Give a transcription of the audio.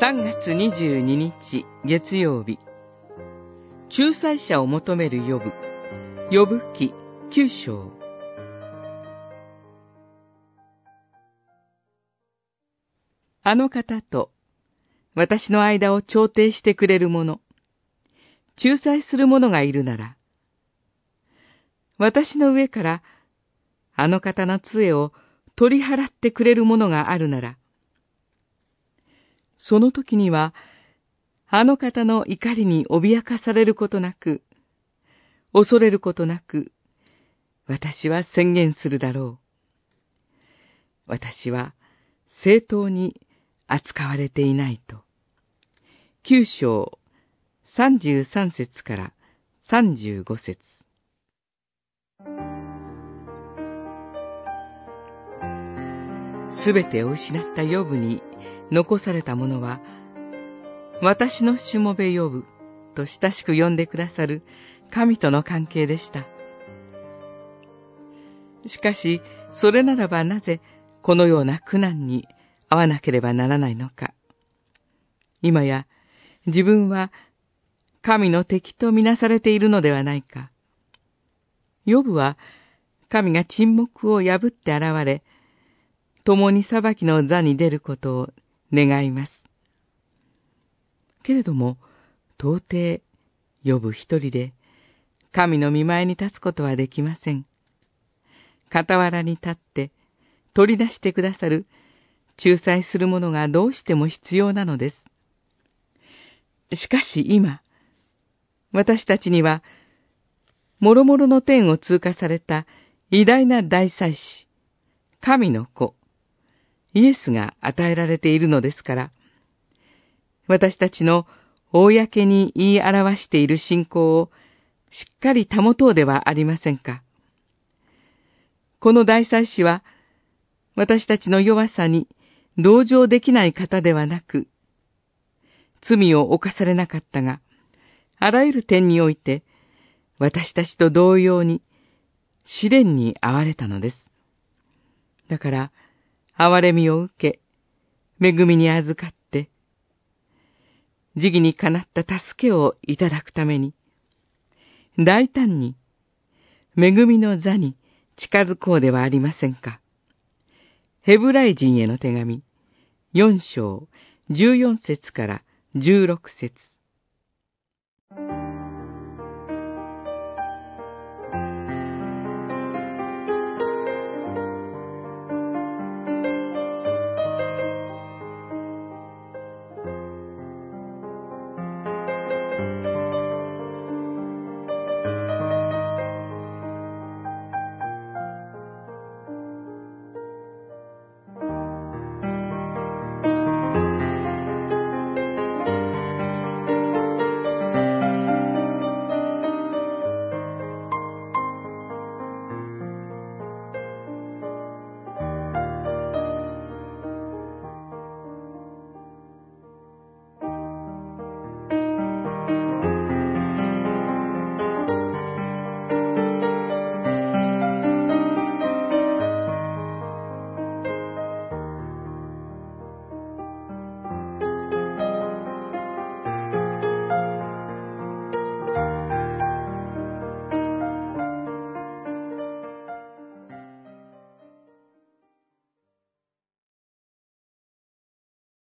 3月22日月曜日。仲裁者を求める呼ぶ。呼ぶ記九章。あの方と私の間を調停してくれる者、仲裁する者がいるなら、私の上からあの方の杖を取り払ってくれる者があるなら、その時には、あの方の怒りに脅かされることなく、恐れることなく、私は宣言するだろう。私は正当に扱われていないと。九章三十三節から三十五節すべてを失ったヨブに残されたものは、私のしもべ呼ぶと親しく呼んでくださる神との関係でした。しかし、それならばなぜこのような苦難に遭わなければならないのか。今や自分は神の敵とみなされているのではないか。ヨブは神が沈黙を破って現れ、共に裁きの座に出ることを願います。けれども、到底、呼ぶ一人で、神の見前に立つことはできません。傍らに立って、取り出してくださる、仲裁する者がどうしても必要なのです。しかし今、私たちには、諸々の天を通過された偉大な大祭司、神の子、イエスが与えられているのですから、私たちの公に言い表している信仰をしっかり保とうではありませんか。この大祭司は、私たちの弱さに同情できない方ではなく、罪を犯されなかったが、あらゆる点において、私たちと同様に試練に遭われたのです。だから、憐れみを受け、恵みに預かって、時期にかなった助けをいただくために、大胆に、恵みの座に近づこうではありませんか。ヘブライ人への手紙、四章、十四節から十六節。